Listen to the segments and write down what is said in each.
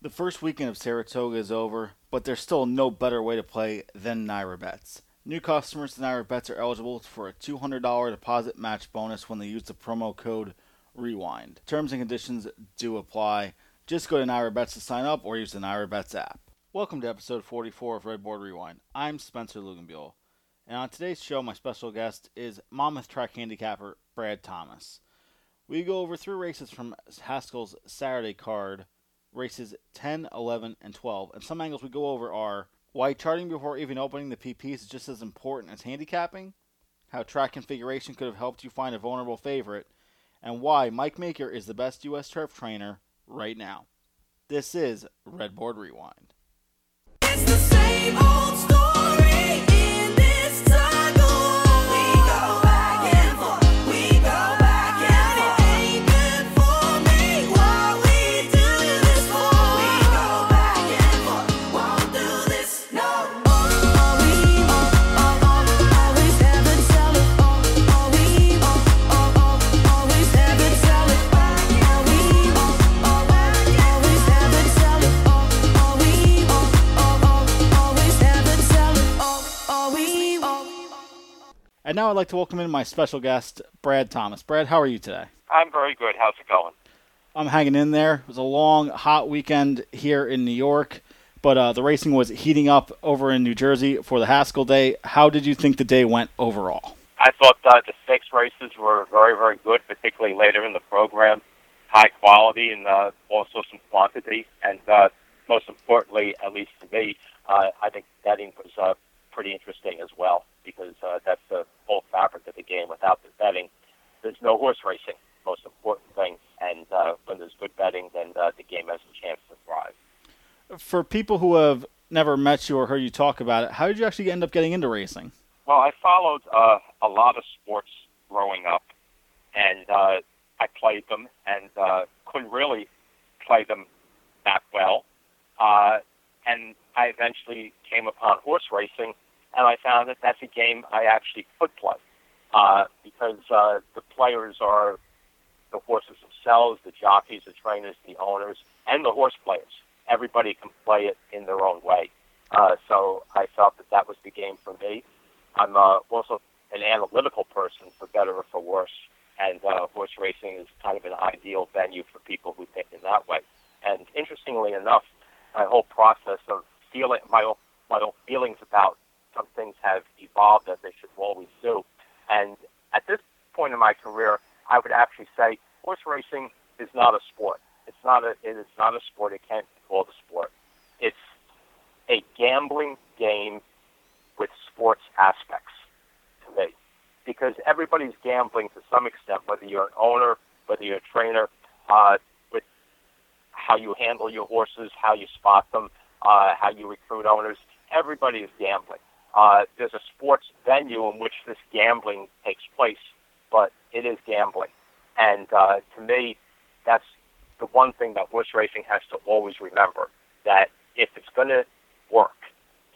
The first weekend of Saratoga is over, but there's still no better way to play than NYRA Bets. New customers to NYRA Bets are eligible for a $200 deposit match bonus when they use the promo code REWIND. Terms and conditions do apply. Just go to NYRA Bets to sign up or use the NYRA Bets app. Welcome to episode 44 of Redboard Rewind. I'm Spencer Luganbuehl, and on today's show, my special guest is Monmouth track handicapper Brad Thomas. We go over three races from Haskell's Saturday card races 10, 11, and 12. And some angles we go over are why charting before even opening the PPs is just as important as handicapping, how track configuration could have helped you find a vulnerable favorite, and why Mike Maker is the best U.S. turf trainer right now. This is Redboard Rewind. And now I'd like to welcome in my special guest, Brad Thomas. Brad, how are you today? I'm very good. How's it going? I'm hanging in there. It was a long, hot weekend here in New York, but uh, the racing was heating up over in New Jersey for the Haskell Day. How did you think the day went overall? I thought uh, the stakes races were very, very good, particularly later in the program. High quality and uh, also some quantity, and uh, most importantly, at least to me, uh, I think betting was uh, pretty interesting as well because uh, that's the whole fabric of the game. Without the betting, there's no horse racing. Most important thing, and uh, when there's good betting, then uh, the game has a chance to thrive. For people who have never met you or heard you talk about it, how did you actually end up getting into racing? Well, I followed uh, a lot of sports growing up, and uh, I played them, and uh, couldn't really play them that well. Uh, and I eventually came upon horse racing and I found that that's a game I actually could play uh, because uh, the players are the horses themselves, the jockeys, the trainers, the owners, and the horse players. Everybody can play it in their own way. Uh, so I felt that that was the game for me. I'm uh, also an analytical person, for better or for worse, and uh, horse racing is kind of an ideal venue for people who think in that way. And interestingly enough, my whole process of feeling my own, my own feelings about some things have evolved as they should always do. And at this point in my career, I would actually say horse racing is not a sport. It's not a it is not a sport. It can't be called a sport. It's a gambling game with sports aspects to me, because everybody's gambling to some extent, whether you're an owner, whether you're a trainer, uh, with how you handle your horses, how you spot them, uh, how you recruit owners. Everybody is gambling uh, there's a sports venue in which this gambling takes place, but it is gambling. And uh, to me, that's the one thing that horse racing has to always remember that if it's going to work,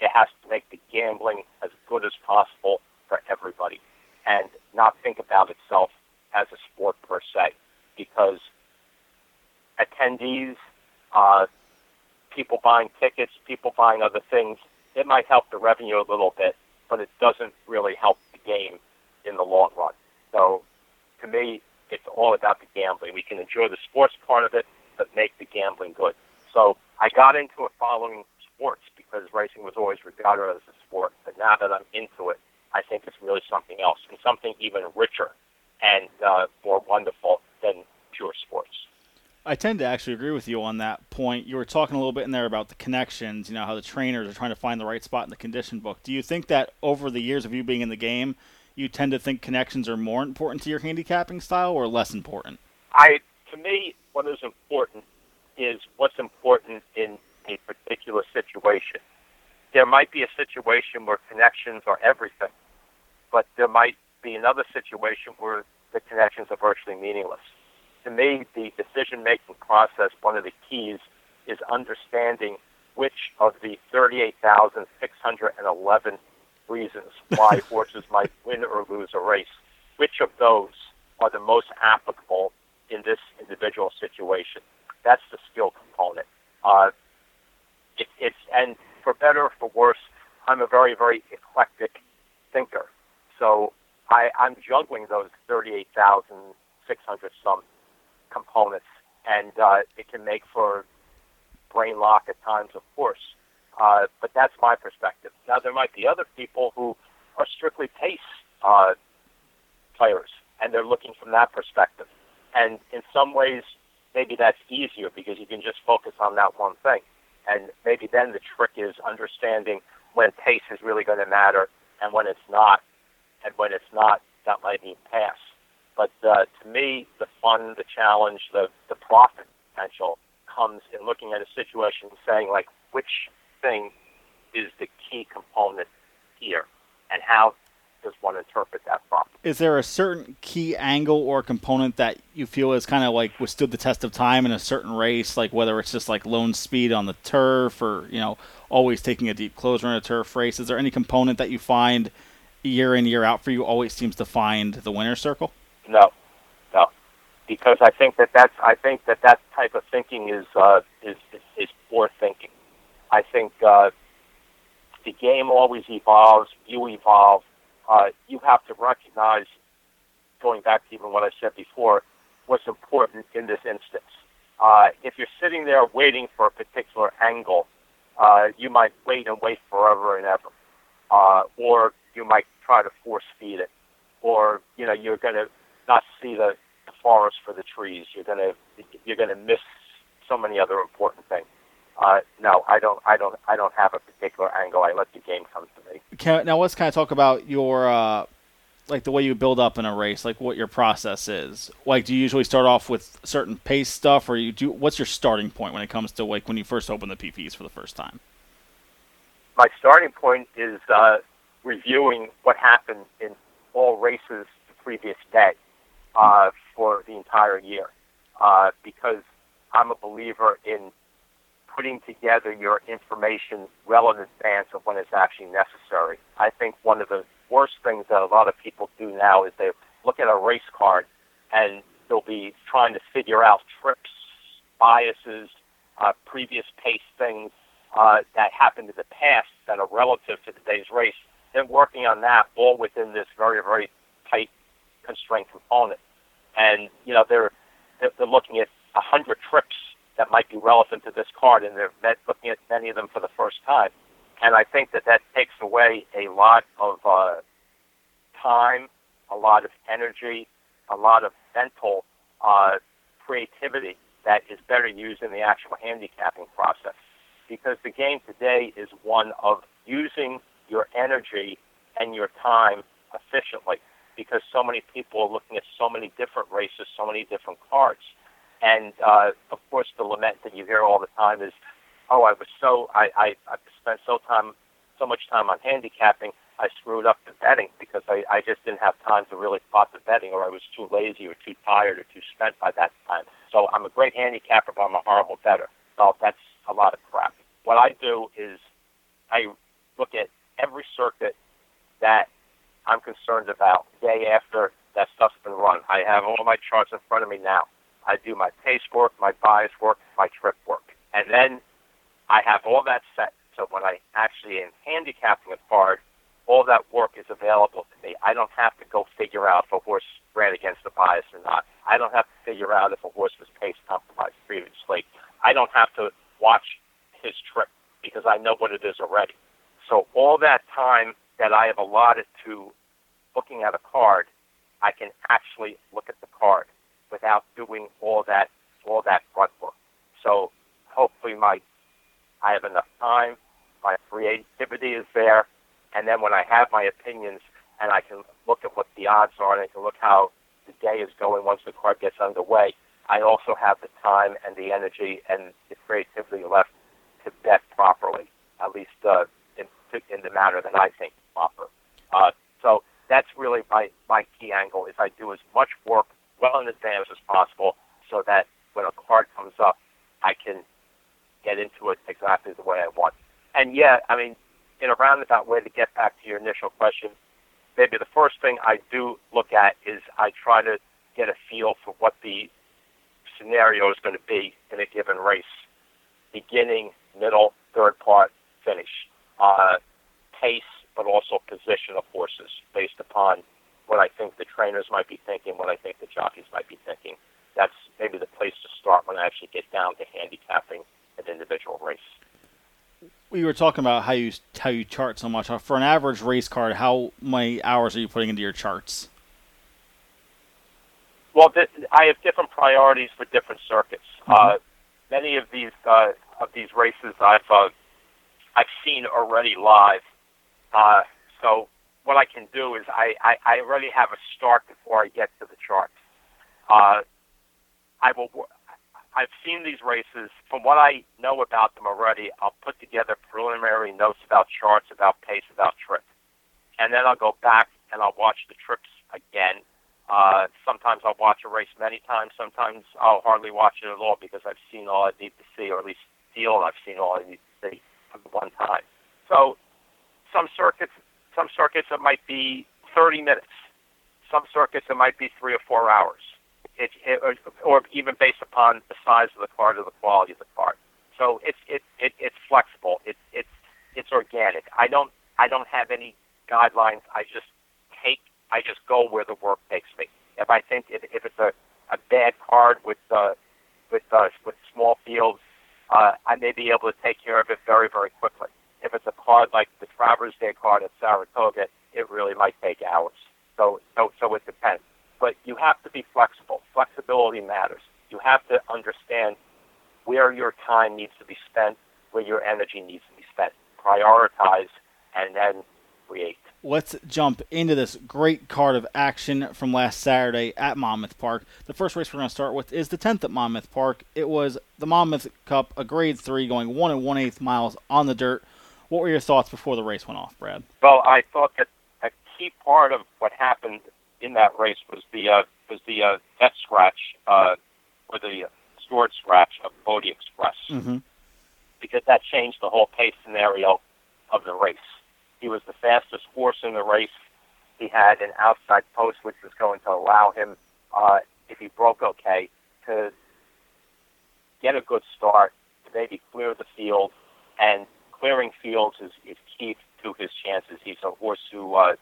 it has to make the gambling as good as possible for everybody and not think about itself as a sport per se because attendees, uh, people buying tickets, people buying other things, it might help the revenue a little bit, but it doesn't really help the game in the long run. So to me, it's all about the gambling. We can enjoy the sports part of it, but make the gambling good. So I got into it following sports because racing was always regarded as a sport. But now that I'm into it, I think it's really something else and something even richer and uh, more wonderful than pure sports. I tend to actually agree with you on that point. You were talking a little bit in there about the connections, you know, how the trainers are trying to find the right spot in the condition book. Do you think that over the years of you being in the game, you tend to think connections are more important to your handicapping style or less important? I to me what is important is what's important in a particular situation. There might be a situation where connections are everything, but there might be another situation where the connections are virtually meaningless to me, the decision making process, one of the keys is understanding which of the 38,611 reasons why horses might win or lose a race, which of those are the most applicable in this individual situation. That's the skill component. Uh, it, it's and for better or for worse, I'm a very very eclectic thinker. So I, I'm juggling those 38,600 some components, and uh, it can make for brain lock at times, of course. Uh, but that's my perspective. Now there might be other people who are strictly pace uh, players, and they're looking from that perspective. And in some ways, maybe that's easier because you can just focus on that one thing. And maybe then the trick is understanding when pace is really going to matter and when it's not. And when it's not, that might mean pass. But uh, to me, the fun, the challenge, the, the profit potential comes in looking at a situation and saying, like, which thing is the key component here? And how does one interpret that problem? Is there a certain key angle or component that you feel is kind of like withstood the test of time in a certain race, like whether it's just like lone speed on the turf or you know always taking a deep closer in a turf race? Is there any component that you find year in year out for you always seems to find the winner's circle? No, no, because I think that that's I think that that type of thinking is uh, is, is is poor thinking. I think uh, the game always evolves. You evolve uh, you have to recognize, going back to even what I said before, what's important in this instance. Uh, if you're sitting there waiting for a particular angle, uh, you might wait and wait forever and ever, uh, or you might try to force feed it, or you know you're going to not see the, the forest for the trees. You're going to you're to miss so many other important things. Uh, no, I don't. I don't. I don't have a particular angle. I let the game come to me. Can, now let's kind of talk about your uh, like the way you build up in a race, like what your process is. Like, do you usually start off with certain pace stuff, or you do? What's your starting point when it comes to like when you first open the PPs for the first time? My starting point is uh, reviewing what happened in all races the previous day uh, for the entire year, uh, because I'm a believer in putting together your information well in advance of when it's actually necessary. I think one of the worst things that a lot of people do now is they look at a race card and they'll be trying to figure out trips, biases, uh, previous pace things uh, that happened in the past that are relative to today's race. Then working on that all within this very, very constraint component. And, you know, they're, they're looking at a 100 trips that might be relevant to this card, and they're looking at many of them for the first time. And I think that that takes away a lot of uh, time, a lot of energy, a lot of mental uh, creativity that is better used in the actual handicapping process. Because the game today is one of using your energy and your time efficiently because so many people are looking at so many different races, so many different cards. And uh, of course, the lament that you hear all the time is, "Oh, I was so I I, I spent so time so much time on handicapping, I screwed up the betting because I I just didn't have time to really spot the betting, or I was too lazy, or too tired, or too spent by that time. So I'm a great handicapper, but I'm a horrible bettor. So that's a lot of crap. What I do is I look at every circuit that I'm concerned about day after that stuff's been run. I have all my charts in front of me now. I do my pace work, my bias work, my trip work. And then I have all that set. So when I actually am handicapping a card, all that work is available to me. I don't have to go figure out if a horse ran against the bias or not. I don't have to figure out if a horse was pace compromised previously. I don't have to watch his trip because I know what it is already. So all that time that I have allotted to looking at a card, I can actually look at the card without doing all that all that grunt work. So hopefully my I have enough time, my creativity is there, and then when I have my opinions and I can look at what the odds are and I can look how the day is going once the card gets underway, I also have the time and the energy and the creativity left to bet properly, at least uh, in, in the manner that I think proper. Uh, so that's really my, my key angle is I do as much work well in advance as possible so that when a card comes up, I can get into it exactly the way I want. And yeah, I mean, in a roundabout way to get back to your initial question, maybe the first thing I do look at is I try to get a feel for what the scenario is going to be in a given race. beginning, middle, third part, finish. Uh, pace, but also position of horses based upon what I think the trainers might be thinking, what I think the jockeys might be thinking. That's maybe the place to start when I actually get down to handicapping an individual race. We were talking about how you how you chart so much. For an average race card, how many hours are you putting into your charts? Well, th- I have different priorities for different circuits. Mm-hmm. Uh, many of these uh, of these races I've uh, I've seen already live. Uh, so what I can do is I, I, I already have a start before I get to the charts. Uh, I will. I've seen these races. From what I know about them already, I'll put together preliminary notes about charts, about pace, about trip, and then I'll go back and I'll watch the trips again. Uh, sometimes I'll watch a race many times. Sometimes I'll hardly watch it at all because I've seen all I need to see, or at least feel I've seen all I need to see at one time. So some circuits, some circuits it might be 30 minutes. Some circuits it might be three or four hours. It, it or, or even based upon the size of the card or the quality of the card. So it's it, it it's flexible. It's it's it's organic. I don't I don't have any guidelines. I just take I just go where the work takes me. If I think if, if it's a, a bad card with uh, with uh, with small fields, uh, I may be able to take care of it very very quickly. If it's a card like the Travers Day card at Saratoga, it really might take hours. So, so, so it depends. But you have to be flexible. Flexibility matters. You have to understand where your time needs to be spent, where your energy needs to be spent. Prioritize and then create. Let's jump into this great card of action from last Saturday at Monmouth Park. The first race we're going to start with is the 10th at Monmouth Park. It was the Monmouth Cup, a grade three, going one and one eighth miles on the dirt. What were your thoughts before the race went off, Brad? Well, I thought that a key part of what happened in that race was the uh, was the uh, death scratch uh, or the sword scratch of Bodie Express mm-hmm. because that changed the whole pace scenario of the race. He was the fastest horse in the race. He had an outside post which was going to allow him, uh, if he broke okay, to get a good start, to maybe clear the field, and clearing fields is, is key to his chances. He's a horse who uh,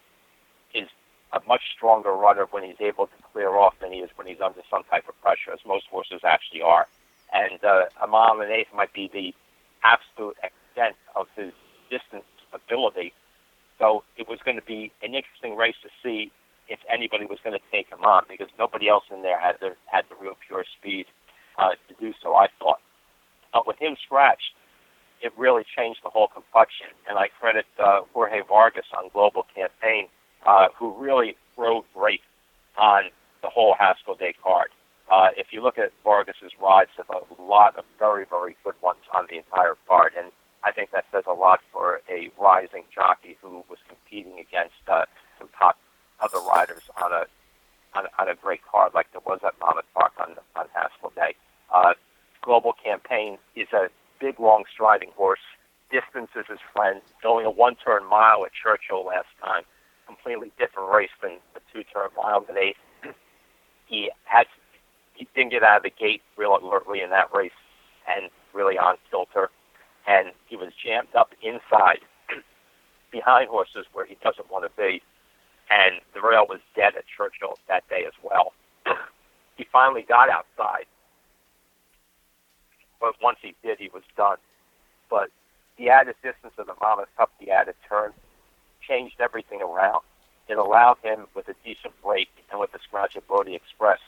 is a much stronger runner when he's able to clear off than he is when he's under some type of pressure, as most horses actually are. And uh, a mile and eighth might be the absolute extent of his distance ability. So it was going to be an interesting race to see if anybody was going to take him on because nobody else in there had the had the real pure speed uh, to do so. I thought. Uh, with him scratched, it really changed the whole complexion. And I credit uh, Jorge Vargas on Global Campaign, uh, who really rode great on the whole Haskell Day card. Uh, if you look at Vargas's rides, there's a lot of very, very good ones on the entire card, and I think that says a lot for a rising jockey who was competing against uh, some top other riders on a on, on a great card like there was at Monmouth Park on on Haskell Day. Uh, Global Campaign is a big, long striding horse. Distance is his friend. Going a one-turn mile at Churchill last time, completely different race than the two-turn mile at eight. he had he didn't get out of the gate real early in that race, and really on kilter, and he was jammed up inside behind horses where he doesn't want to be, and the rail was dead at Churchill that day as well. he finally got outside but once he did, he was done. But the added distance of the Monmouth Cup, the added turn, changed everything around. It allowed him, with a decent break and with the scratch of Bodie Express,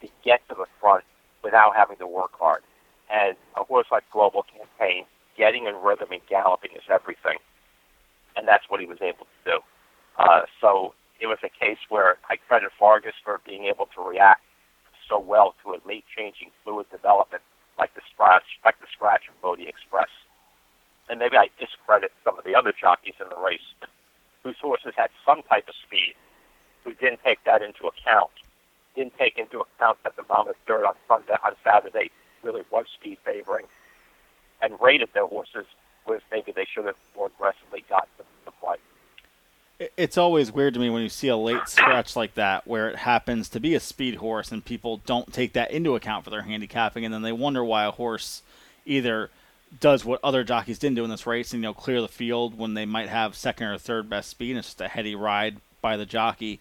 to get to the front without having to work hard. And a horse like Global Campaign, getting in rhythm and galloping is everything. And that's what he was able to do. Uh, so it was a case where I credit Vargas for being able to react so well to a late changing fluid development like the scratch, like the scratch of Bodie Express. And maybe I discredit some of the other jockeys in the race whose horses had some type of speed, who didn't take that into account. Didn't take into account that the Monmouth Dirt on Sunday on Saturday really was speed favoring, and rated their horses was maybe they should have more aggressively got the, the play it's always weird to me when you see a late scratch like that where it happens to be a speed horse and people don't take that into account for their handicapping and then they wonder why a horse either does what other jockeys didn't do in this race and you know clear the field when they might have second or third best speed. And it's just a heady ride by the jockey.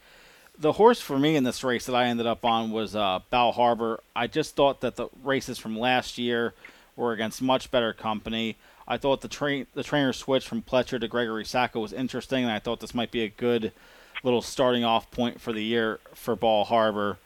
The horse for me in this race that I ended up on was uh, Bal Harbour. I just thought that the races from last year were against much better company. I thought the train the trainer switch from Pletcher to Gregory Sacco was interesting, and I thought this might be a good little starting off point for the year for Bal Harbour.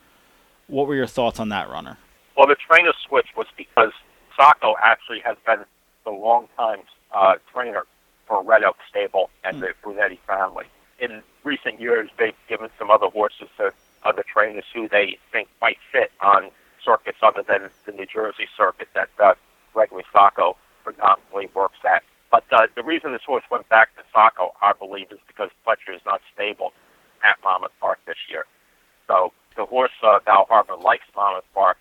What were your thoughts on that runner? Well, the trainer switch was because Sacco actually has been the long-time uh, trainer for Red Oak Stable and mm. the Brunetti family. In recent years, they've given some other horses to other trainers who they think might fit on circuits other than the New Jersey circuit that uh, Gregory Sacco predominantly works at. But uh, the reason this horse went back to Sacco, I believe, is because Pletcher is not stable at Monmouth Park this year. So the horse, uh, Bal Harbour, likes Monmouth Park.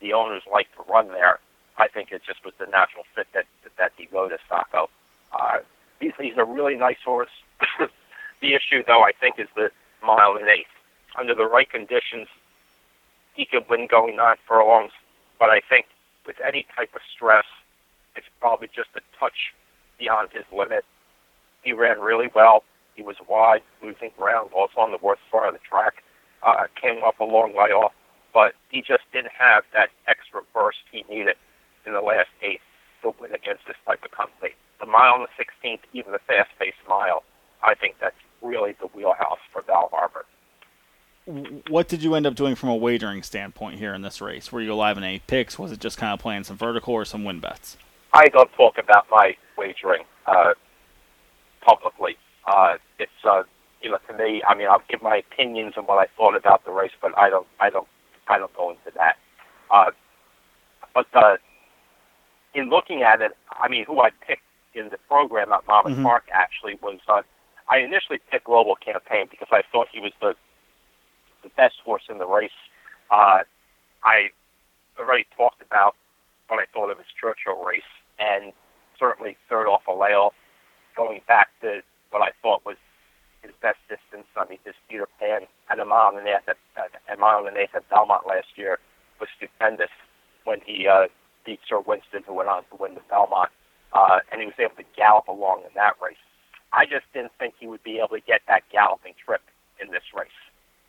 The owners like to run there. I think it just was the natural fit that that he go to Sacco. Uh, he's, he's a really nice horse. the issue, though, I think, is the mile and eighth. Under the right conditions, he could win going on furlongs. But I think with any type of stress, it's probably just a touch beyond his limit. He ran really well. He was wide, losing ground, also on the worst part of the track. Uh, came up a long way off, but he just didn't have that extra burst he needed in the last eight to win against this type of company. The mile and the 16th, even the fast-paced mile, I think that's really the wheelhouse for Bal Harbour. What did you end up doing from a wagering standpoint here in this race? Were you alive in any picks? Was it just kind of playing some vertical or some win bets? I don't talk about my wagering uh, publicly. Uh, it's uh, you know to me. I mean, I'll give my opinions on what I thought about the race, but I don't, I don't, I don't go into that. Uh, but uh, in looking at it, I mean, who I picked in the program at Monmouth mm-hmm. Park actually was. Uh, I initially picked Global Campaign because I thought he was the the best horse in the race. Uh, I already talked about what I thought of his Churchill race, and certainly third off a layoff, going back to what I thought was his best distance. I mean, his Peter Pan at a mile and half at, at a mile and half at Belmont last year was stupendous when he uh, beat Sir Winston, who went on to win the Belmont, uh, and he was able to gallop along in that race. I just didn't think he would be able to get that galloping trip in this race.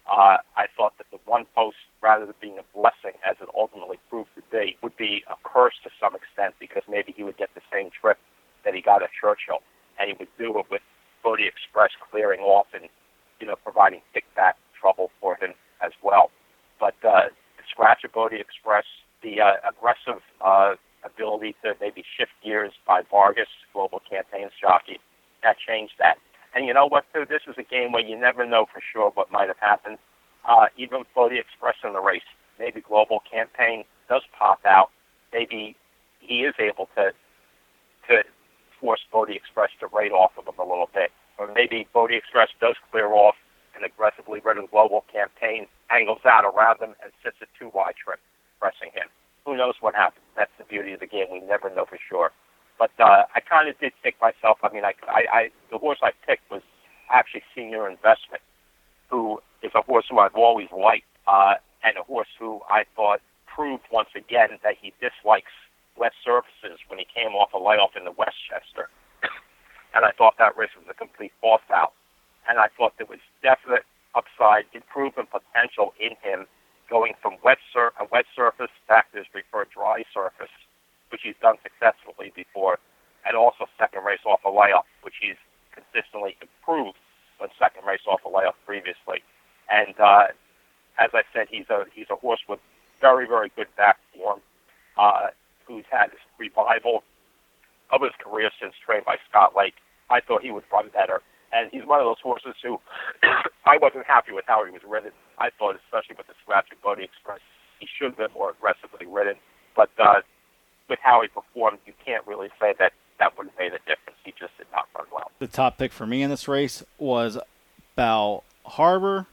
Uh, I thought that the one post, rather than being a blessing as it ultimately proved to be, would be a curse to some extent because maybe he would get the same trip that he got at Churchill, and he would do it with Bodie Express clearing off and you know providing kickback trouble for him as well. But uh, the scratch of Bodie Express, the uh, aggressive uh, ability to maybe shift gears by Vargas, global campaigns jockey, that changed that. And you know what, too? This is a game where you never know for sure what might have happened. Uh, even for the Express in the race, maybe Global Campaign does pop out. Maybe he is able to to force Bodie Express to rate off of him a little bit. Or maybe Bodie Express does clear off and aggressively a global campaign, angles out around him, and sits a two wide trip, pressing him. Who knows what happens? That's the beauty of the game. We never know for sure. But uh, I kind of did pick myself. I mean, I, I, I the horse I picked was actually Senior Investment, who is a horse who I've always liked, uh, and a horse who I thought proved once again that he dislikes wet surfaces when he came off a layoff in the Westchester. and I thought that race was a complete false out. And I thought there was definite upside improvement potential in him going from wet sur- a wet surface back to his preferred dry surface which he's done successfully before, and also second race off a layoff, which he's consistently improved when second race off a layup previously. And uh, as I said, he's a he's a horse with very very good back form, uh, who's had this revival of his career since trained by Scott Lake. I thought he would run better, and he's one of those horses who I wasn't happy with how he was ridden. I thought, especially with the scratch of Bodie Express, he should have been more aggressively ridden. But uh, with how he performed, you can't really say that that would have made a difference. He just did not run well. The top pick for me in this race was Bal Harbour.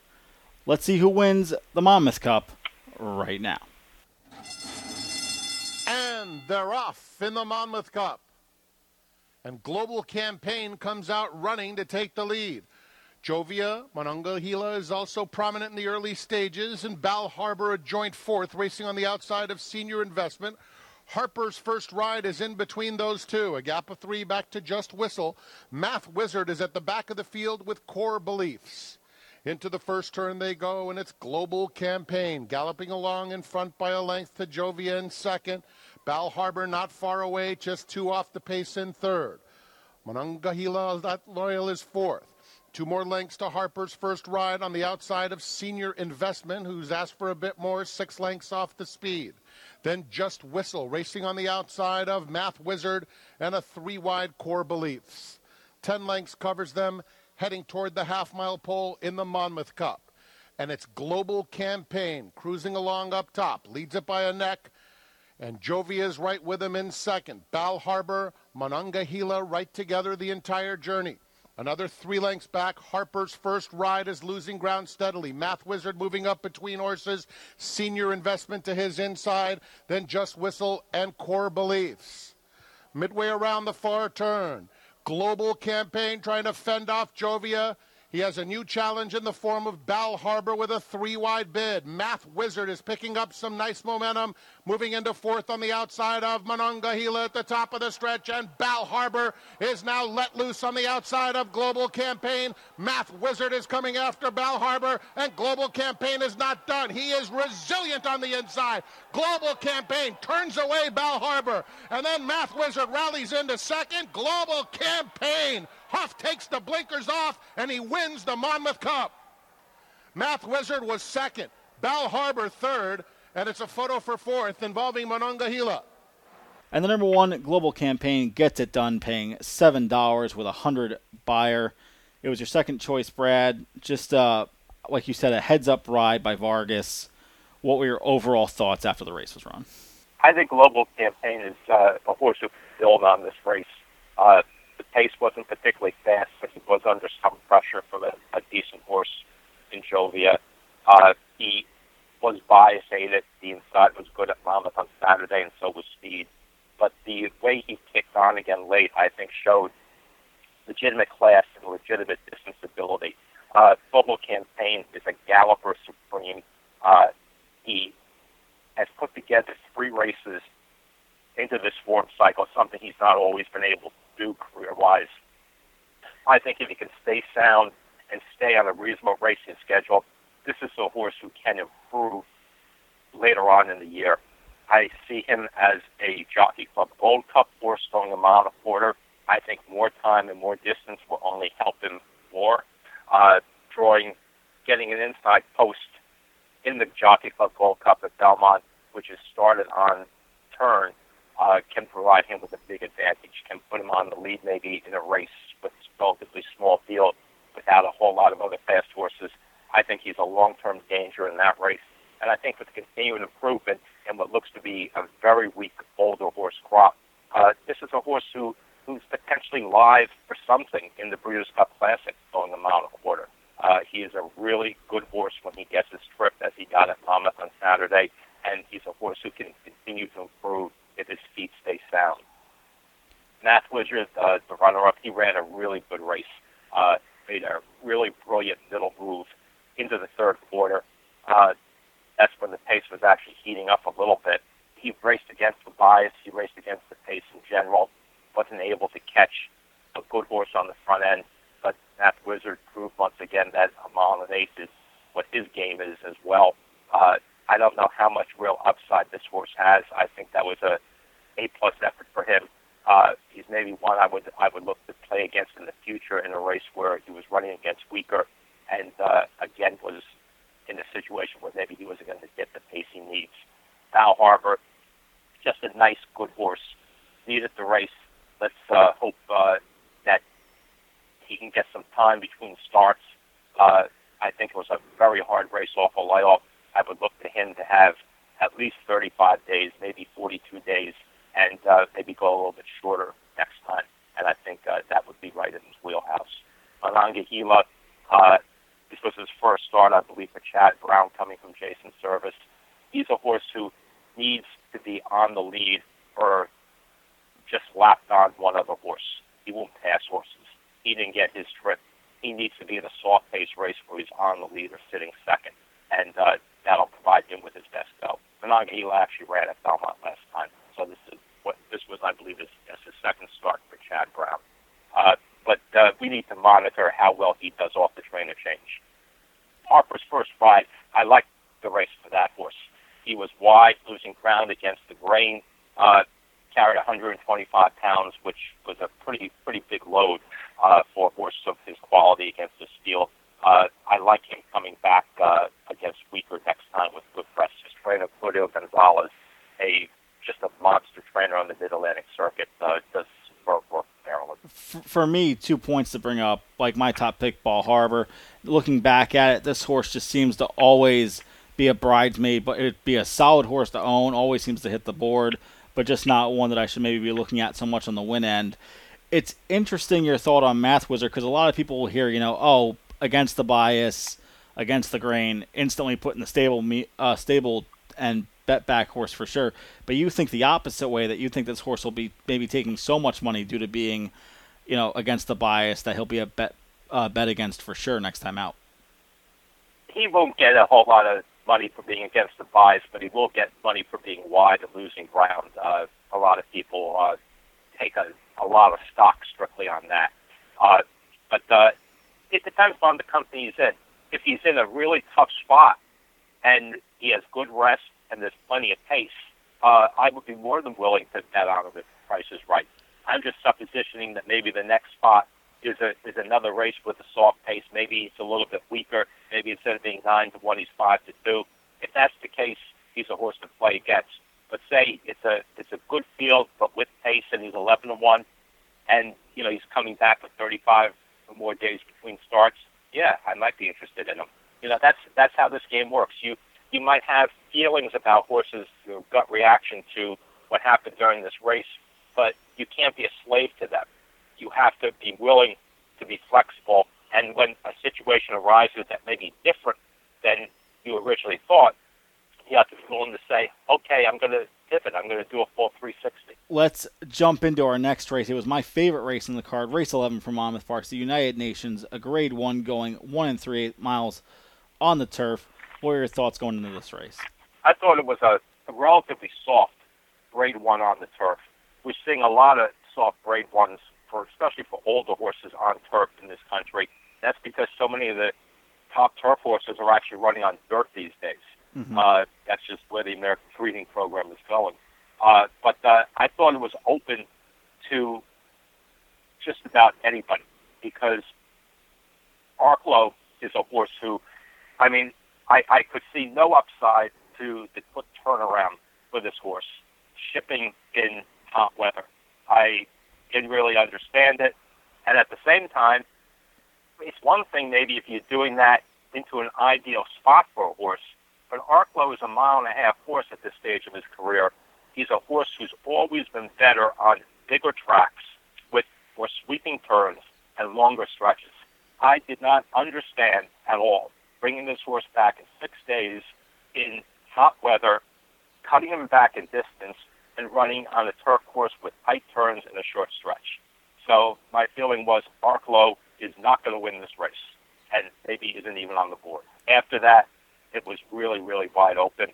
Let's see who wins the Monmouth Cup right now. And they're off in the Monmouth Cup. And Global Campaign comes out running to take the lead. Jovia Monongahela is also prominent in the early stages, and Bal Harbour a joint fourth, racing on the outside of Senior Investment. Harper's first ride is in between those two. A gap of three back to Just Whistle. Math Wizard is at the back of the field with core beliefs. Into the first turn they go, and it's Global Campaign galloping along in front by a length to Jovia in second. Bal Harbour not far away, just two off the pace in third. Monongahela loyal is fourth. Two more lengths to Harper's first ride on the outside of Senior Investment, who's asked for a bit more, six lengths off the speed. Then Just Whistle racing on the outside of Math Wizard and a three wide core beliefs. Ten lengths covers them, heading toward the half mile pole in the Monmouth Cup. And it's Global Campaign cruising along up top, leads it by a neck. And Jovia is right with him in second. Bal Harbour, Monongahela right together the entire journey. Another three lengths back. Harper's first ride is losing ground steadily. Math Wizard moving up between horses. Senior investment to his inside. Then Just Whistle and Core Beliefs. Midway around the far turn. Global campaign trying to fend off Jovia. He has a new challenge in the form of Bal Harbour with a three wide bid. Math Wizard is picking up some nice momentum, moving into fourth on the outside of Monongahela at the top of the stretch, and Bal Harbour is now let loose on the outside of Global Campaign. Math Wizard is coming after Bal Harbour, and Global Campaign is not done. He is resilient on the inside. Global Campaign turns away Bal Harbour, and then Math Wizard rallies into second. Global Campaign Huff takes the blinkers off and he wins the Monmouth Cup. Math Wizard was second, Bal Harbour third, and it's a photo for fourth involving Monongahela. And the number one global campaign gets it done, paying seven dollars with a hundred Beyer. It was your second choice, Brad. Just uh, like you said, a heads up ride by Vargas. What were your overall thoughts after the race was run? I think Global Campaign is uh, a horse who build on this race. Uh, the pace wasn't particularly fast, but he was under some pressure from a, a decent horse in Jovia. Uh, he was bias aided. The inside was good at Monmouth on Saturday, and so was Speed. But the way he kicked on again late, I think, showed legitimate class and legitimate distance ability. Uh, Global Campaign is a galloper supreme. Uh, he has put together three races into this form cycle, something he's not always been able to do career wise. I think if he can stay sound and stay on a reasonable racing schedule, this is a horse who can improve later on in the year. I see him as a Jockey Club Gold Cup horse going a mile and a quarter. I think more time and more distance will only help him more. Uh, drawing, getting an inside post in the Jockey Club Gold Cup at Belmont, which is started on turn, uh, can provide him with a big advantage, can put him on the lead maybe in a race with relatively small field without a whole lot of other fast horses. I think he's a long-term danger in that race. And I think with continued improvement in what looks to be a very weak older horse crop, uh, this is a horse who who's potentially live for something in the Breeders' Cup Classic going a mile and a quarter. Uh, he is a really good horse when he gets his trip, as he got at Monmouth on Saturday, and he's a horse who can continue to improve if his feet stay sound. Math Wizard, uh, the runner-up, he ran a really good race. Uh, made a really brilliant middle move into the third quarter. Uh, that's when the pace was actually heating up a little bit. He raced against the bias. He raced against the pace in general. Wasn't able to catch a good horse on the front end. But Math Wizard proved once again that a mile and eighth is what his game is as well. Uh, I don't know how much real upside this horse has. I think that was a A plus effort for him. Uh, he's maybe one I would I would look to play against in the future in a race where he was running against weaker, and uh, again was in a situation where maybe he wasn't going to get the pace he needs. Bal Harbour, just a nice, good horse. Needed the race. Let's uh, hope uh, that he can get some time between starts. Uh, I think it was a very hard race off a layoff. I would look to him to have at least 35 days, maybe 42 days, and uh, maybe go a little bit shorter next time. And I think uh, that would be right in his wheelhouse. Monongahela, uh, this was his first start, I believe, for Chad Brown coming from Jason Servis. He's a horse who needs to be on the lead or just lapped on one other horse. He won't pass horses. He didn't get his trip. He needs to be in a soft pace race where he's on the lead or sitting second. And uh, that'll provide him with his best go. Monongahela, actually ran at Belmont last time. So this is what this was, I believe, is his, his second start for Chad Brown. Uh, but uh, we need to monitor how well he does off ground against the grain. Uh, carried 125 pounds, which was a pretty pretty big load uh, for a horse of his quality against the steel. Uh, I like him coming back uh, against weaker next time with good press. His trainer, Claudio Gonzalez, a just a monster trainer on the Mid Atlantic circuit, uh, does superb work Maryland. For me, two points to bring up. Like my top pick, Bal Harbour. Looking back at it, this horse just seems to always be a bridesmaid, but it'd be a solid horse to own. Always seems to hit the board but just not one that I should maybe be looking at so much on the win end. It's interesting your thought on Math Wizard because a lot of people will hear, you know, oh, against the bias, against the grain, instantly put in the stable, uh, stable and bet back horse for sure. But you think the opposite way that you think this horse will be maybe taking so much money due to being, you know, against the bias that he'll be a bet uh, bet against for sure next time out. He won't get a whole lot of money for being against the bias, but he will get money for being wide and losing ground. Uh, a lot of people uh, take a, a lot of stock strictly on that. Uh, but uh, it depends on the company he's in. If he's in a really tough spot and he has good rest and there's plenty of pace, uh, I would be more than willing to bet on him if the price is right. I'm just suppositioning that maybe the next spot is a is another race with a soft pace. Maybe it's a little bit weaker. Maybe instead of being nine to one, he's five to two. If that's the case, he's a horse to play against. But say it's a it's a good field, but with pace, and he's eleven to one, and you know he's coming back with thirty five or more days between starts. Yeah, I might be interested in him. You know, that's that's how this game works. You you might have feelings about horses, your gut reaction to what happened during this race, but you can't be a slave to them you have to be willing to be flexible. And when a situation arises that may be different than you originally thought, you have to be willing to say, okay, I'm going to pivot. I'm going to do a full 360. Let's jump into our next race. It was my favorite race in the card, race 11 from Monmouth Park, the United Nations, a grade one going one and three miles on the turf. What are your thoughts going into this race? I thought it was a, a relatively soft grade one on the turf. We're seeing a lot of soft grade ones for especially for older horses on turf in this country. That's because so many of the top turf horses are actually running on dirt these days. Mm-hmm. Uh, that's just where the American breeding program is going. Uh, but uh, I thought it was open to just about anybody because Arklow is a horse who, I mean, I, I could see no upside to the quick turnaround for this horse, shipping in hot weather. I didn't really understand it. And at the same time, it's one thing maybe if you're doing that into an ideal spot for a horse, but Arklow is a mile and a half horse at this stage of his career. He's a horse who's always been better on bigger tracks with more sweeping turns and longer stretches. I did not understand at all bringing this horse back in six days in hot weather, cutting him back in distance, and running on a turf course with tight turns and a short stretch. So my feeling was Arklow is not going to win this race, and maybe isn't even on the board. After that, it was really, really wide open.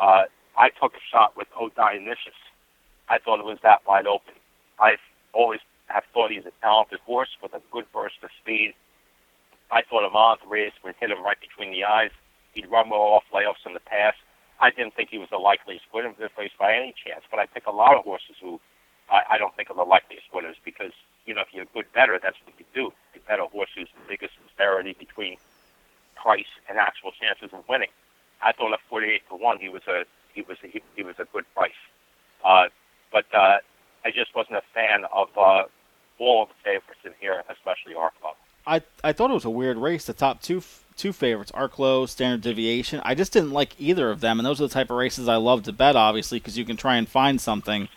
Uh, I took a shot with O Dionysus. I thought it was that wide open. I always have thought he's a talented horse with a good burst of speed. I thought a month race would hit him right between the eyes. He'd run well off layoffs in the past. I didn't think he was the likeliest winner of this race by any chance, but I pick a lot of horses who I, I don't think are the likeliest winners because, you know, if you're a good better, that's what you do. You bet a horse who's the biggest disparity between price and actual chances of winning. I thought at 48 to 1 he was a he was a, he, he was a good price. Uh, but uh, I just wasn't a fan of uh, all of the favorites in here, especially Arklow. I I thought it was a weird race. The top two two favorites, Arklow, Standard Deviation. I just didn't like either of them, and those are the type of races I love to bet, obviously, because you can try and find something.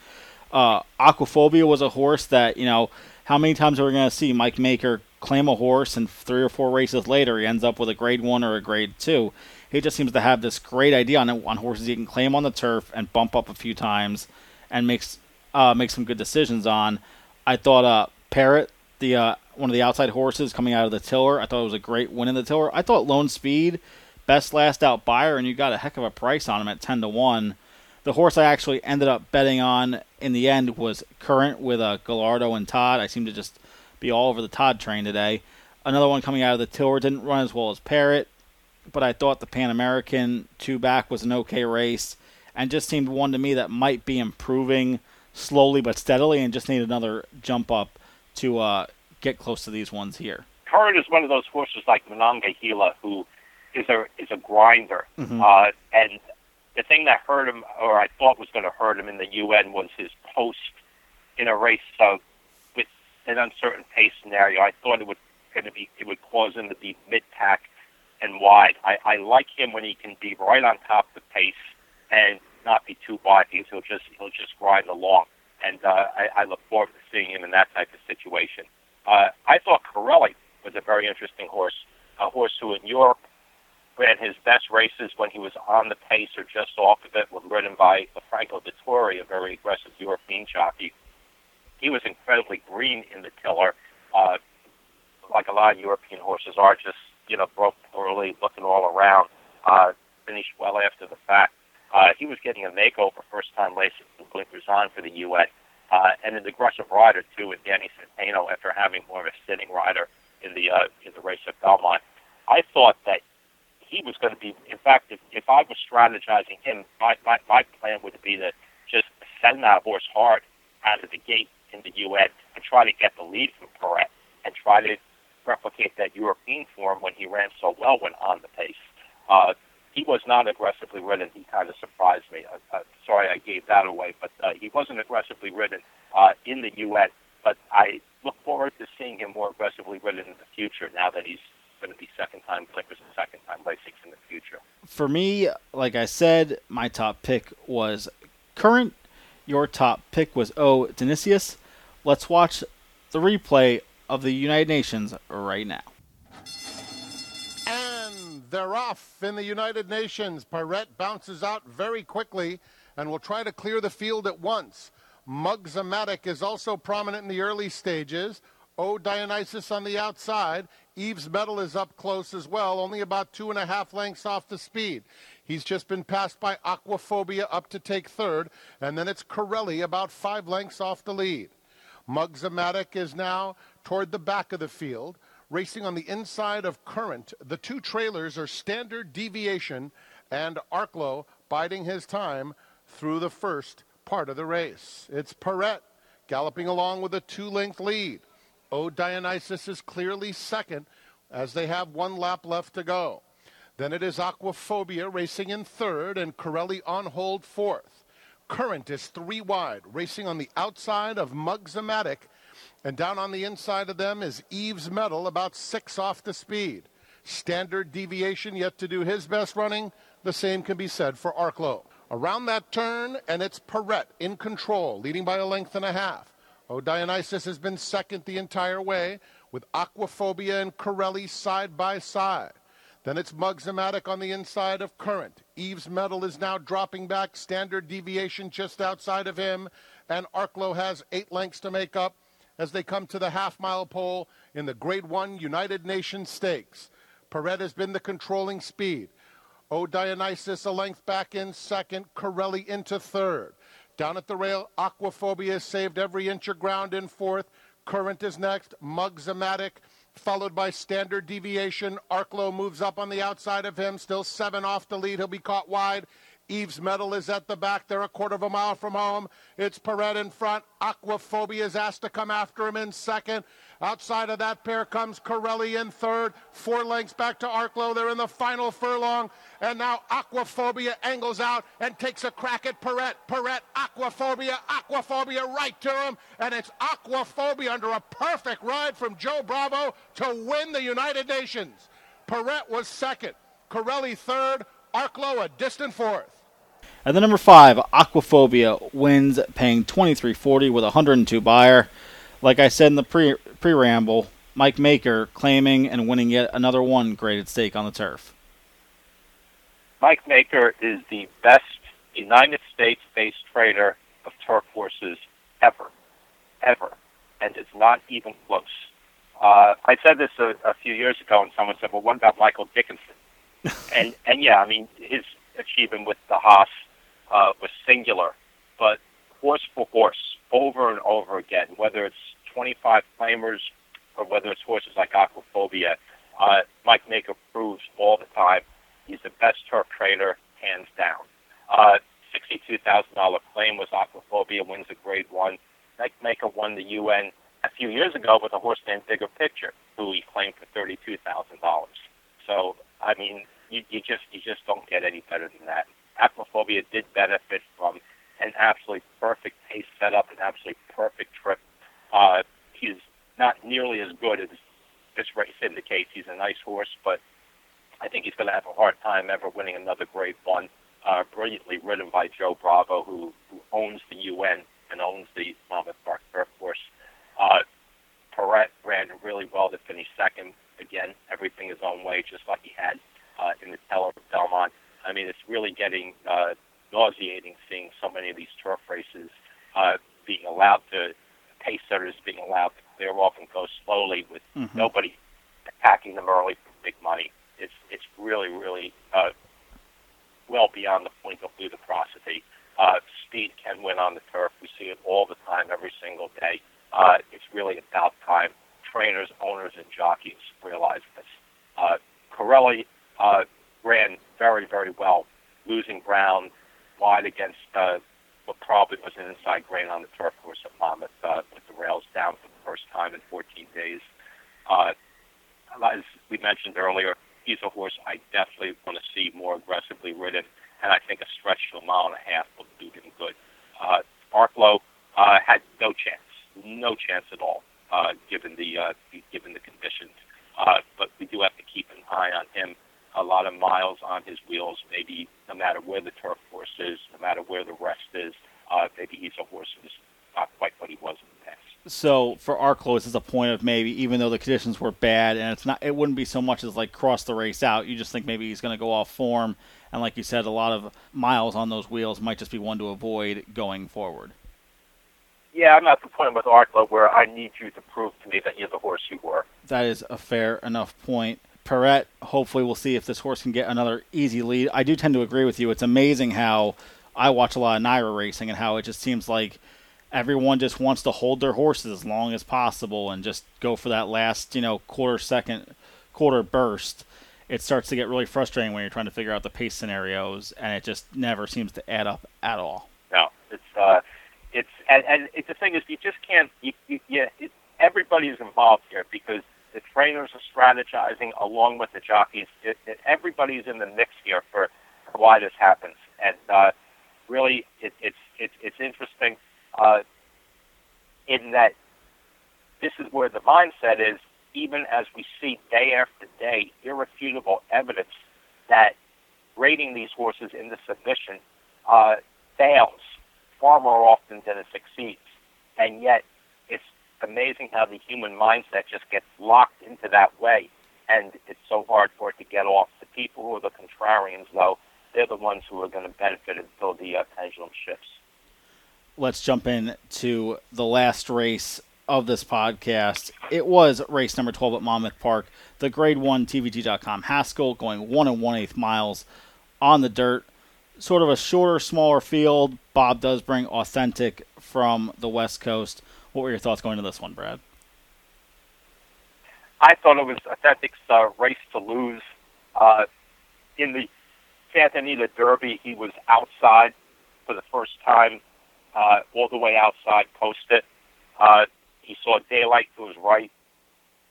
Uh, Aquaphobia was a horse that, you know, how many times are we going to see Mike Maker claim a horse and three or four races later he ends up with a grade one or a grade two? He just seems to have this great idea on, on horses he can claim on the turf and bump up a few times and makes uh, make some good decisions on. I thought uh, Parrot, the uh, one of the outside horses coming out of the tiller. I thought it was a great win in the tiller. I thought Lone Speed, best last out Beyer, and you got a heck of a price on him at ten to one. The horse I actually ended up betting on in the end was Current with uh, Gallardo and Todd. I seem to just be all over the Todd train today. Another one coming out of the Tiller didn't run as well as Parrot, but I thought the Pan American two back was an okay race and just seemed one to me that might be improving slowly but steadily and just need another jump up to uh, get close to these ones here. Current is one of those horses like Monongahela who is a is a grinder, mm-hmm. uh, and the thing that hurt him, or I thought was going to hurt him in the UN, was his post in a race uh, with an uncertain pace scenario. I thought it would going to be it would cause him to be mid pack and wide. I, I like him when he can be right on top of the pace and not be too wide because he'll just he'll just grind along. And uh, I, I look forward to seeing him in that type of situation. Uh, I thought Corelli was a very interesting horse, a horse who in Europe ran his best races when he was on the pace or just off of it, was ridden by Franco Dettori, a very aggressive European jockey. He was incredibly green in the tiller, uh, like a lot of European horses are, just you know broke early, looking all around. Uh, finished well after the fact. Uh, he was getting a makeover first time racing blinkers on for the UN, uh, and an aggressive rider too with Danny Centeno after having more of a sitting rider in the uh, in the race at Belmont. I thought that he was going to be. In fact, if, if I was strategizing him, my, my my plan would be to just send that horse hard out of the gate in the UN and try to get the lead from Perret and try to replicate that European form when he ran so well when on the pace. Uh, he was not aggressively ridden. He kind of surprised me. Uh, uh, sorry I gave that away, but uh, he wasn't aggressively ridden uh, in the UN. But I look forward to seeing him more aggressively ridden in the future now that he's going to be second time blinkers and second time Lasix in the future. For me, like I said, my top pick was current. Your top pick was O. Dionysus. Let's watch the replay of the United Nations right now. And they're off in the United Nations. Perret bounces out very quickly and will try to clear the field at once. Mugzamatic is also prominent in the early stages. Oh, o Dionysus on the outside. Eve's Medal is up close as well, only about two and a half lengths off the speed. He's just been passed by Aquaphobia up to take third, and then it's Corelli about five lengths off the lead. Mugzamatic is now toward the back of the field racing on the inside of Current. The two trailers are Standard Deviation and Arklow biding his time through the first part of the race. It's Perret galloping along with a two length lead. O Dionysus is clearly second as they have one lap left to go. Then it is Aquaphobia racing in third and Corelli on hold fourth. Current is three wide, racing on the outside of Mugzamatic and down on the inside of them is Eve's Medal, about six off the speed. Standard deviation yet to do his best running. The same can be said for Arklow. Around that turn, and it's Perret in control, leading by a length and a half. O Dionysus has been second the entire way, with Aquaphobia and Corelli side by side. Then it's Mugzamatic on the inside of Current. Eve's Medal is now dropping back, standard deviation just outside of him, and Arklow has eight lengths to make up as they come to the half mile pole in the Grade 1 United Nations Stakes. Perret has been the controlling speed. O Dionysus a length back in second, Corelli into third. Down at the rail, Aquaphobia saved every inch of ground in fourth. Current is next, Mugzamatic, followed by Standard Deviation. Arklow moves up on the outside of him, still seven off the lead. He'll be caught wide. Eve's medal is at the back. They're a quarter of a mile from home. It's Perret in front. Aquaphobia is asked to come after him in second. Outside of that pair comes Corelli in third. Four lengths back to Arklow. They're in the final furlong. And now Aquaphobia angles out and takes a crack at Perret. Perret, Aquaphobia, Aquaphobia right to him. And it's Aquaphobia under a perfect ride from Joe Bravo to win the United Nations. Perret was second. Corelli third. Arklow a distant fourth. And the number five, Aquaphobia, wins paying twenty three forty with a hundred and two Beyer. Like I said in the pre preamble, Mike Maker claiming and winning yet another one graded stake on the turf. Mike Maker is the best United States-based trader of turf horses ever, ever, and it's not even close. Uh, I said this a, a few years ago, and someone said, "Well, what about Michael Dickinson?" and and yeah, I mean his achievement with Da Hoss uh, was singular, but horse for horse, over and over again, whether it's 25 claimers, or whether it's horses like Aquaphobia, uh, Mike Maker proves all the time he's the best turf trainer, hands down. Uh, $62,000 claim was Aquaphobia, wins the grade one. Mike Maker won the UN a few years ago with a horse named Bigger Picture, who he claimed for $32,000. So, I mean, you, you just you just don't get any better than that. Aquaphobia did benefit from an absolutely perfect pace setup, an absolutely perfect trip. Uh, he's not nearly as good as this race indicates. He's a nice horse, but I think he's going to have a hard time ever winning another Grade One. Uh, brilliantly ridden by Joe Bravo, who, who owns the UN and owns the Monmouth Park Turf Course. Uh, Perret ran really well to finish second. Again, everything his own way, just like he had uh, in the Teller Belmont. I mean, it's really getting uh, nauseating seeing so many of these turf races uh, being allowed to pace setters being allowed to clear off and go slowly with mm-hmm. nobody attacking them early for big money. It's it's really really uh, well beyond the point of ludicrosity. Uh, speed can win on the turf. We see it all the time, every single day. Uh, it's really about time trainers, owners, and jockeys realize this. Uh, Corelli uh, ran very, very well, losing ground wide against uh, what probably was an inside grain on the turf course at Monmouth uh, with the rails down for the first time in 14 days. Uh, as we mentioned earlier, he's a horse I definitely want to see more aggressively ridden, and I think a stretch to a mile and a half will do him good. Uh, Arklow uh, had no chance, no chance at all, uh, given the uh, given the conditions. Uh, but we do have to keep an eye on him a lot of miles on his wheels. Maybe no matter where the turf course is, no matter where the rest is, uh, maybe he's a horse who's not quite what he was in the past. So for this is a point of maybe even though the conditions were bad, and it's not, it wouldn't be so much as like cross the race out. You just think maybe he's going to go off form, and like you said, a lot of miles on those wheels might just be one to avoid going forward. Yeah, I'm at the point with Arklow where I need you to prove to me that you're the horse you were. That is a fair enough point. Perret, hopefully, we'll see if this horse can get another easy lead. I do tend to agree with you. It's amazing how I watch a lot of NYRA racing and how it just seems like everyone just wants to hold their horses as long as possible and just go for that last, you know, quarter second, quarter burst. It starts to get really frustrating when you're trying to figure out the pace scenarios, and it just never seems to add up at all. No, it's uh, it's and, and it, the thing is, you just can't. You, you, yeah, it, everybody is involved here because the trainers are strategizing along with the jockeys. It, it, everybody's in the mix here for, why this happens, and uh, really, it, it's it's it's interesting uh, in that this is where the mindset is. Even as we see day after day irrefutable evidence that rating these horses into submission uh, fails far more often than it succeeds, and yet it's amazing how the human mindset just gets locked into that way, and it's so hard for it to get off. The people who are the contrarians, though, they're the ones who are going to benefit until the uh, pendulum shifts. Let's jump in to the last race of this podcast. It was race number 12 at Monmouth Park, the Grade 1 TVG.com Haskell going one and one eighth miles on the dirt. Sort of a shorter, smaller field. Bob does bring authentic from the West Coast. What were your thoughts going to this one, Brad? I thought it was Authentic's uh, race to lose. Uh, in the Santa Anita Derby, he was outside for the first time, uh, all the way outside, posted. Uh, he saw daylight to his right,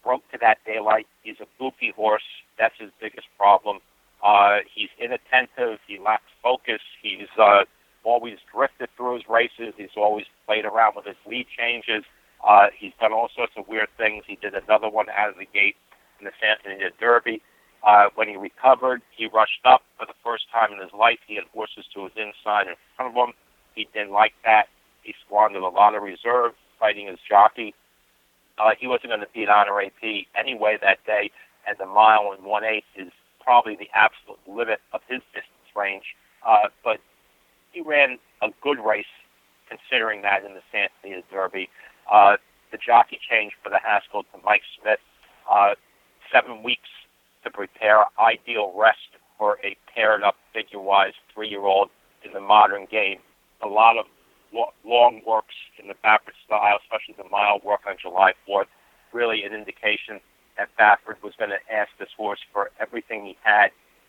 broke to that daylight. He's a goofy horse. That's his biggest problem. Uh, he's inattentive. He lacks focus. He's uh, always drifted through his races. He's always played around with his lead changes. Uh, he's done all sorts of weird things. He did another one out of the gate in the Santa Anita Derby. Uh, when he recovered, he rushed up for the first time in his life. He had horses to his inside in front of him. He didn't like that. He squandered a lot of reserve fighting his jockey. Uh, he wasn't going to beat Honor AP anyway that day, and the mile and one eighth is probably the absolute limit of his distance range. Uh, but he ran a good race considering that in the Santa Anita Derby. Uh, the jockey changed for the Haskell to Mike Smith. Uh, seven weeks to prepare ideal rest for a paired up figure wise three year old in the modern game. A lot of lo- long works in the Baffert style, especially the mile work on July 4th. really an indication that Baffert was going to ask this horse for everything he had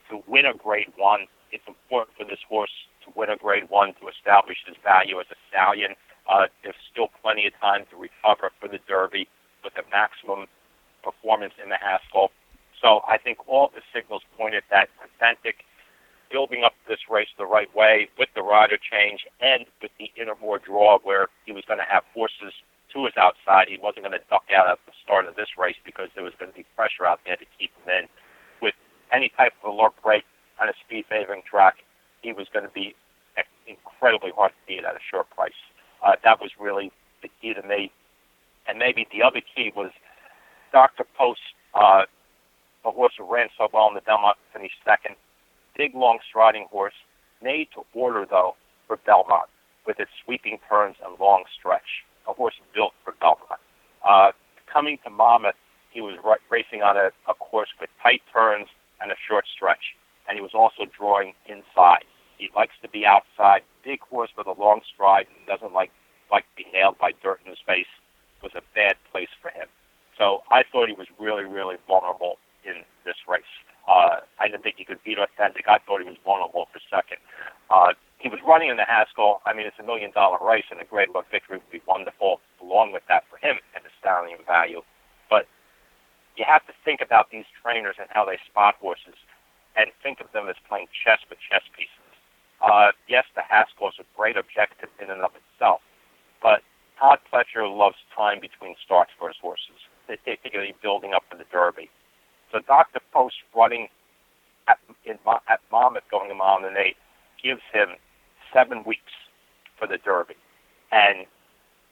to win a Grade One. It's important for this horse win a Grade One to establish his value as a stallion. Uh, there's still plenty of time to recover for the Derby with a maximum performance in the Haskell. So I think all the signals pointed that authentic building up this race the right way with the rider change and with the Innermore draw where he was going to have horses to his outside. He wasn't going to duck out at the start of this race because there was going to be pressure out there to keep him in. With any type of alert break on a speed favoring track, he was going to be incredibly hard to beat at a short price. Uh, that was really the key to me. And maybe the other key was Dr. Post, uh, a horse who ran so well in the Belmont, finished second big, long striding horse, made to order, though, for Belmont, with its sweeping turns and long stretch. A horse built for Belmont. Uh, coming to Monmouth, he was r- racing on a, a course with tight turns and a short stretch, and he was also drawing inside. He likes to be outside. Big horse with a long stride and doesn't like like to be nailed by dirt in his face. Was a bad place for him. So I thought he was really, really vulnerable in this race. Uh, I didn't think he could beat Authentic. I thought he was vulnerable for second. Uh, he was running in the Haskell. I mean, it's a million dollar race, and a Grade One victory would be wonderful along with that for him and the stallion value. But you have to think about these trainers and how they spot horses, and think of them as playing chess with chess pieces. Uh, yes, the Haskell is a great objective in and of itself, but Todd Pletcher loves time between starts for his horses, particularly building up for the Derby. So Dr. Post running at, in, at Monmouth going a mile and eight gives him seven weeks for the Derby. And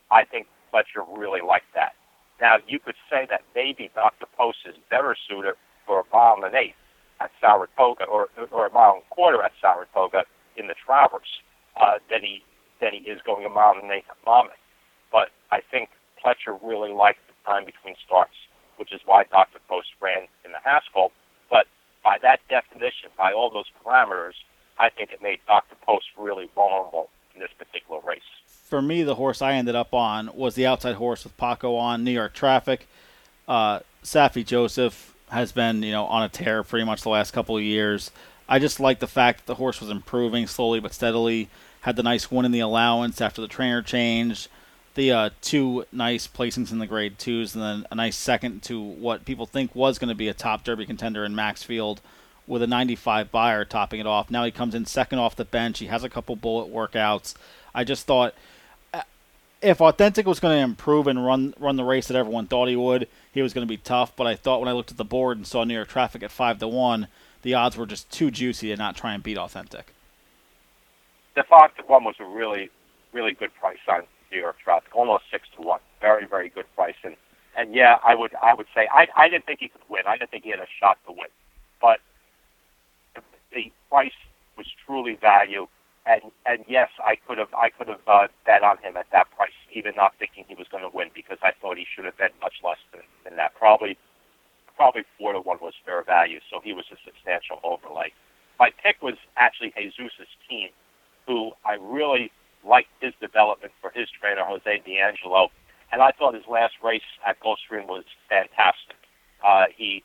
I think Pletcher really liked that. Now, you could say that maybe Dr. Post is better suited for a mile and an eighth at Saratoga or, or a mile and a quarter at Saratoga in the Travers uh, than, he, than he is going a mile and an eighth at. But I think Pletcher really liked the time between starts which is why Dr. Post ran in the Haskell. But by that definition, by all those parameters, I think it made Dr. Post really vulnerable in this particular race. For me, the horse I ended up on was the outside horse with Paco on New York Traffic. Uh, Saffie Joseph has been, you know, on a tear pretty much the last couple of years. I just like the fact that the horse was improving slowly but steadily. Had the nice win in the allowance after the trainer changed the uh, two nice placings in the grade twos, and then a nice second to what people think was going to be a top Derby contender in Maxfield with a 95 Beyer topping it off. Now he comes in second off the bench. He has a couple bullet workouts. I just thought if Authentic was going to improve and run run the race that everyone thought he would, he was going to be tough. But I thought when I looked at the board and saw New York Traffic at five to one, the odds were just too juicy to not try and beat Authentic. The five to one was a really, really good price on New York Traffic, almost six to one. Very, very good price. And and yeah, I would I would say I I didn't think he could win. I didn't think he had a shot to win, but the price was truly value. And and yes, I could have I could have uh, bet on him at that price, even not thinking he was going to win, because I thought he should have bet much less than, than that. Probably probably four to one was fair value, so he was a substantial overlay. My pick was actually Jesus's team, who I really liked his development for his trainer, Jose D'Angelo. And I thought his last race at Gulfstream was fantastic. Uh, he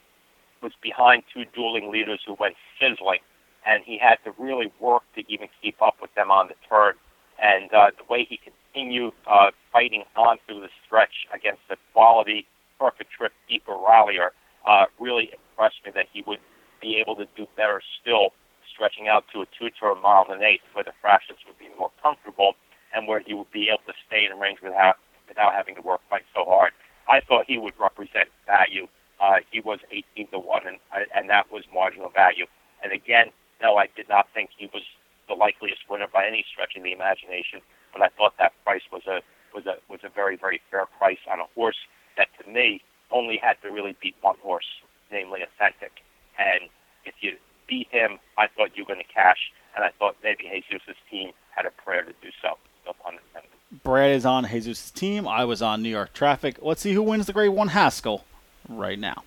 was behind two dueling leaders who went sizzling, and he had to really work to even keep up with them on the turn. And uh, the way he continued uh, fighting on through the stretch against the quality, perfect trip deeper rallier uh, really impressed me that he would be able to do better still stretching out to a two to a mile and an eighth where the fractions would be more comfortable and where he would be able to stay in range without without having to work quite so hard. I thought he would represent value. Uh, he was 18 to one, and and that was marginal value. And again, no, I did not think he was the likeliest winner by any stretch of the imagination. But I thought that price was a was a was a very very fair price on a horse that to me only had to really beat one horse, namely Authentic. And if you beat him, I thought you were going to cash, and I thought maybe Jesus' team had a prayer to do so. No pun intended. Brad is on Jesus' team. I was on New York Traffic. Let's see who wins the Grade 1 Haskell right now.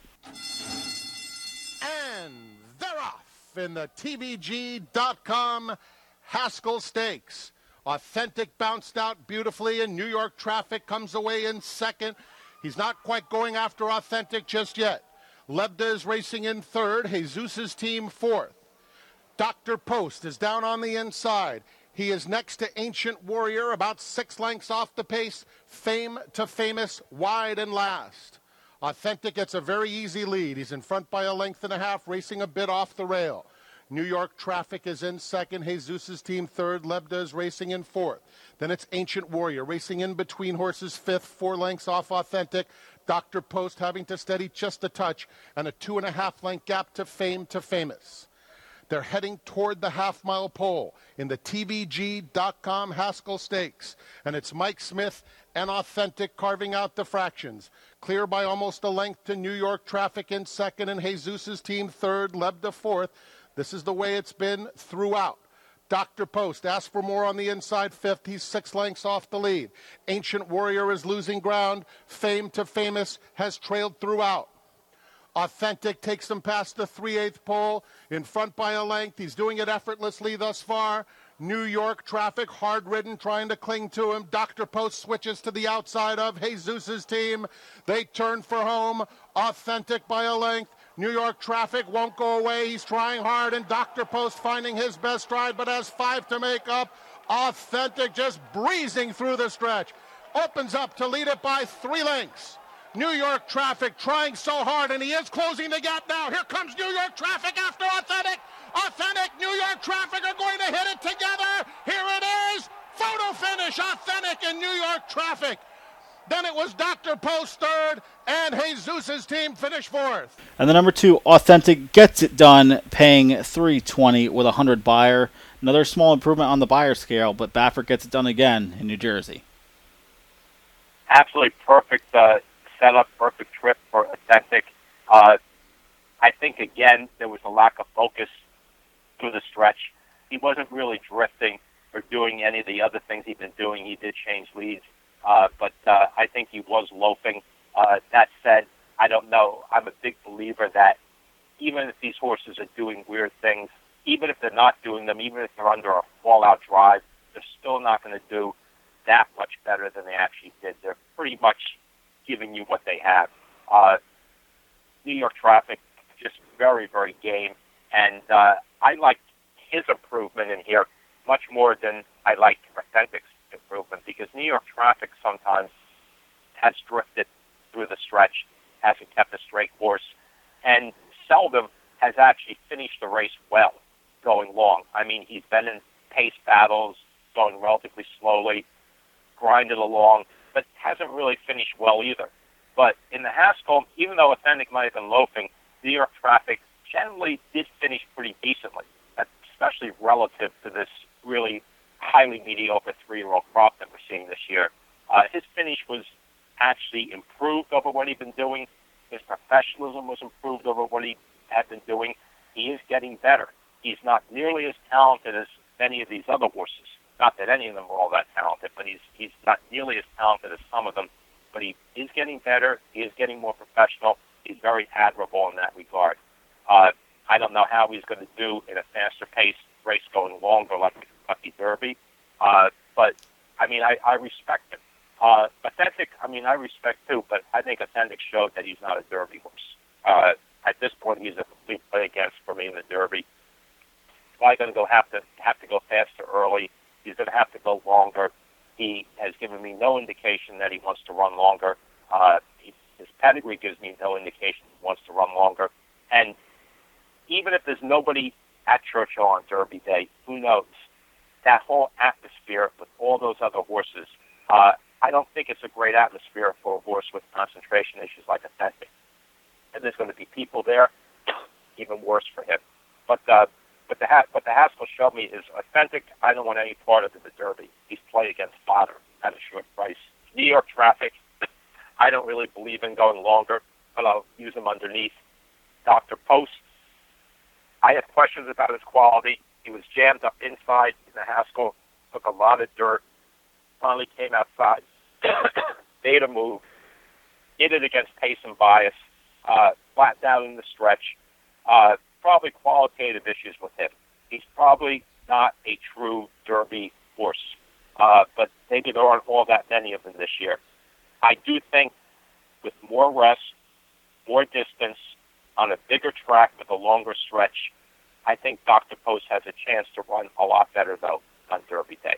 In the TVG.com Haskell Stakes. Authentic bounced out beautifully, and New York Traffic comes away in second. He's not quite going after authentic just yet. Lebda is racing in third. Jesus' team fourth. Dr. Post is down on the inside. He is next to Ancient Warrior, about six lengths off the pace. Fame to famous, wide and last. Authentic gets a very easy lead. He's in front by a length and a half, racing a bit off the rail. New York Traffic is in second. Jesus' team third. Lebda is racing in fourth. Then it's Ancient Warrior racing in between horses fifth, four lengths off Authentic. Dr. Post having to steady just a touch and a two and a half length gap to fame to famous. They're heading toward the half mile pole in the TVG.com Haskell Stakes. And it's Mike Smith and Authentic carving out the fractions. Clear by almost a length to New York Traffic in second and Jesus' team third, Lebda fourth. This is the way it's been throughout. Dr. Post asks for more on the inside fifth. He's six lengths off the lead. Ancient Warrior is losing ground. Fame to Famous has trailed throughout. Authentic takes him past the 3 8th pole, in front by a length. He's doing it effortlessly thus far. New York traffic, hard ridden, trying to cling to him. Dr. Post switches to the outside of Jesus' team. They turn for home. Authentic by a length. New York traffic won't go away. He's trying hard, and Dr. Post finding his best stride, but has five to make up. Authentic just breezing through the stretch. Opens up to lead it by three lengths. New York traffic trying so hard, and he is closing the gap now. Here comes New York traffic after Authentic. Authentic, New York traffic are going to hit it together. Here it is. Photo finish, Authentic in New York traffic. Then it was Dr. Post third, and Jesus' team finished fourth. And the number two, Authentic, gets it done, paying 320 with a 100 Beyer. Another small improvement on the Beyer scale, but Baffert gets it done again in New Jersey. Absolutely perfect uh, setup, perfect trip for Authentic. Uh, I think again there was a lack of focus through the stretch. He wasn't really drifting or doing any of the other things he'd been doing. He did change leads, uh, but uh, I think he was loafing. Uh, that said, I don't know. I'm a big believer that even if these horses are doing weird things, even if they're not doing them, even if they're under a fallout drive, they're still not going to do that much better than they actually did. They're pretty much giving you what they have. Uh, New York traffic just very, very game, and uh, I like his improvement in here much more than I like Authentic's improvement because New York traffic sometimes has drifted through the stretch, hasn't kept a straight course, and seldom has actually finished the race well going long. I mean, he's been in pace battles, going relatively slowly, grinded along, but hasn't really finished well either. But in the Haskell, even though Authentic might have been loafing, New York traffic generally did finish pretty decently, especially relative to this really highly mediocre three-year-old crop that we're seeing this year. Uh, his finish was actually improved over what he'd been doing. His professionalism was improved over what he had been doing. He is getting better. He's not nearly as talented as many of these other horses. Not that any of them are all that talented, but he's he's not nearly as talented as some of them. But he is getting better. He is getting more professional. He's very admirable in that regard. Uh, I don't know how he's going to do in a faster pace race going longer like the Kentucky Derby. Uh, but I mean, I, I respect him. Uh, authentic, I mean, I respect too, but I think Authentic showed that he's not a Derby horse. Uh, at this point, he's a complete play against for me in the Derby. Probably going to go have to have to go faster early. He's going to have to go longer. He has given me no indication that he wants to run longer. Uh, he, his pedigree gives me no indication he wants to run longer. And even if there's nobody at Churchill on Derby Day, who knows? That whole atmosphere with all those other horses, uh, I don't think it's a great atmosphere for a horse with concentration issues like Authentic. And there's going to be people there, even worse for him. But uh, what the what the Haskell showed me is Authentic. I don't want any part of the Derby. He's play against fodder at a short price. New York traffic. I don't really believe in going longer, but I'll use him underneath. Dr. Post. I have questions about his quality. He was jammed up inside in the Haskell, took a lot of dirt, finally came outside made a move, did it against pace and bias, uh, flattened out in the stretch. Uh, probably qualitative issues with him. He's probably not a true Derby horse, uh, but maybe there aren't all that many of them this year. I do think with more rest, more distance, on a bigger track with a longer stretch, I think Dr. Post has a chance to run a lot better, though, on Derby Day.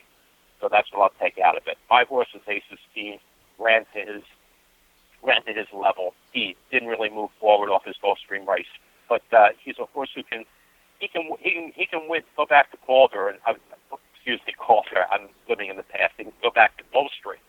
So that's what I'll take out of it. Five horses, Ace's team ran to his ran to his level. He didn't really move forward off his Gulfstream race, but uh, he's a horse who can he can he can he can win. Go back to Calder and uh, excuse me, Calder. I'm living in the past. He can go back to Gulfstream,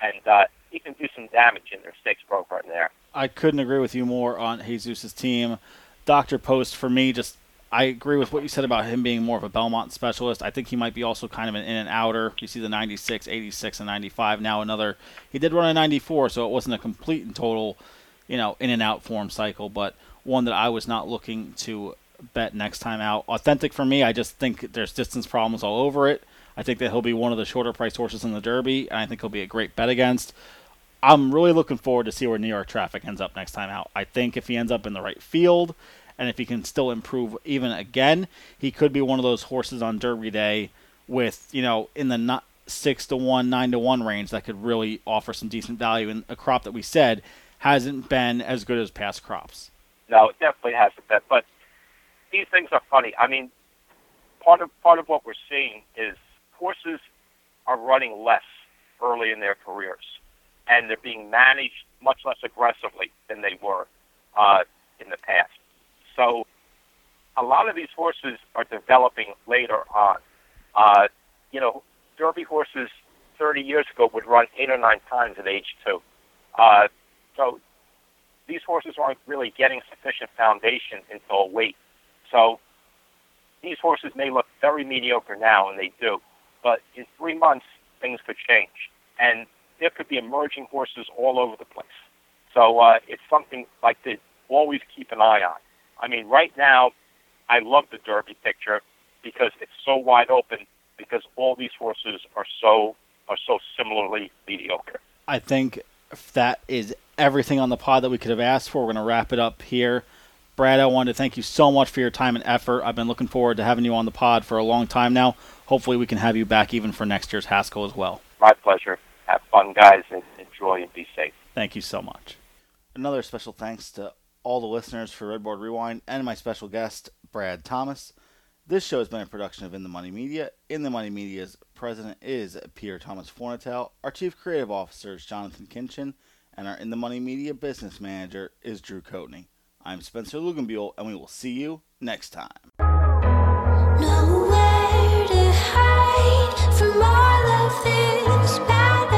and uh, he can do some damage in their stakes program there. I couldn't agree with you more on Jesus's team. Dr. Post for me just I agree with what you said about him being more of a Belmont specialist. I think he might be also kind of an in and outer. You see the 96, 86, and 95. Now another. He did run a 94, so it wasn't a complete and total, you know, in and out form cycle, but one that I was not looking to bet next time out. Authentic for me, I just think there's distance problems all over it. I think that he'll be one of the shorter priced horses in the Derby, and I think he'll be a great bet against. I'm really looking forward to see where New York Traffic ends up next time out. I think if he ends up in the right field and if he can still improve even again, he could be one of those horses on Derby Day with you know in the not six to one, nine to one range that could really offer some decent value in a crop that we said hasn't been as good as past crops. No, it definitely hasn't been. But these things are funny. I mean, part of part of what we're seeing is horses are running less early in their careers, and they're being managed much less aggressively than they were uh, in the past. So a lot of these horses are developing later on. Uh, you know, Derby horses 30 years ago would run eight or nine times at age two. Uh, so these horses aren't really getting sufficient foundation until weight. So these horses may look very mediocre now, and they do, but in three months things could change, and there could be emerging horses all over the place. So uh, it's something like to always keep an eye on. I mean, right now, I love the Derby picture because it's so wide open because all these horses are so are so similarly mediocre. I think that is everything on the pod that we could have asked for. We're going to wrap it up here. Brad, I wanted to thank you so much for your time and effort. I've been looking forward to having you on the pod for a long time now. Hopefully, we can have you back even for next year's Haskell as well. My pleasure. Have fun, guys, and enjoy and be safe. Thank you so much. Another special thanks to all the listeners for Redboard Rewind, and my special guest, Brad Thomas. This show has been a production of In the Money Media. In the Money Media's president is Peter Thomas Fornatale. Our chief creative officer is Jonathan Kinchin, and our In the Money Media business manager is Drew Coatney. I'm Spencer Luganbuehl, and we will see you next time. Nowhere to hide from all of this bad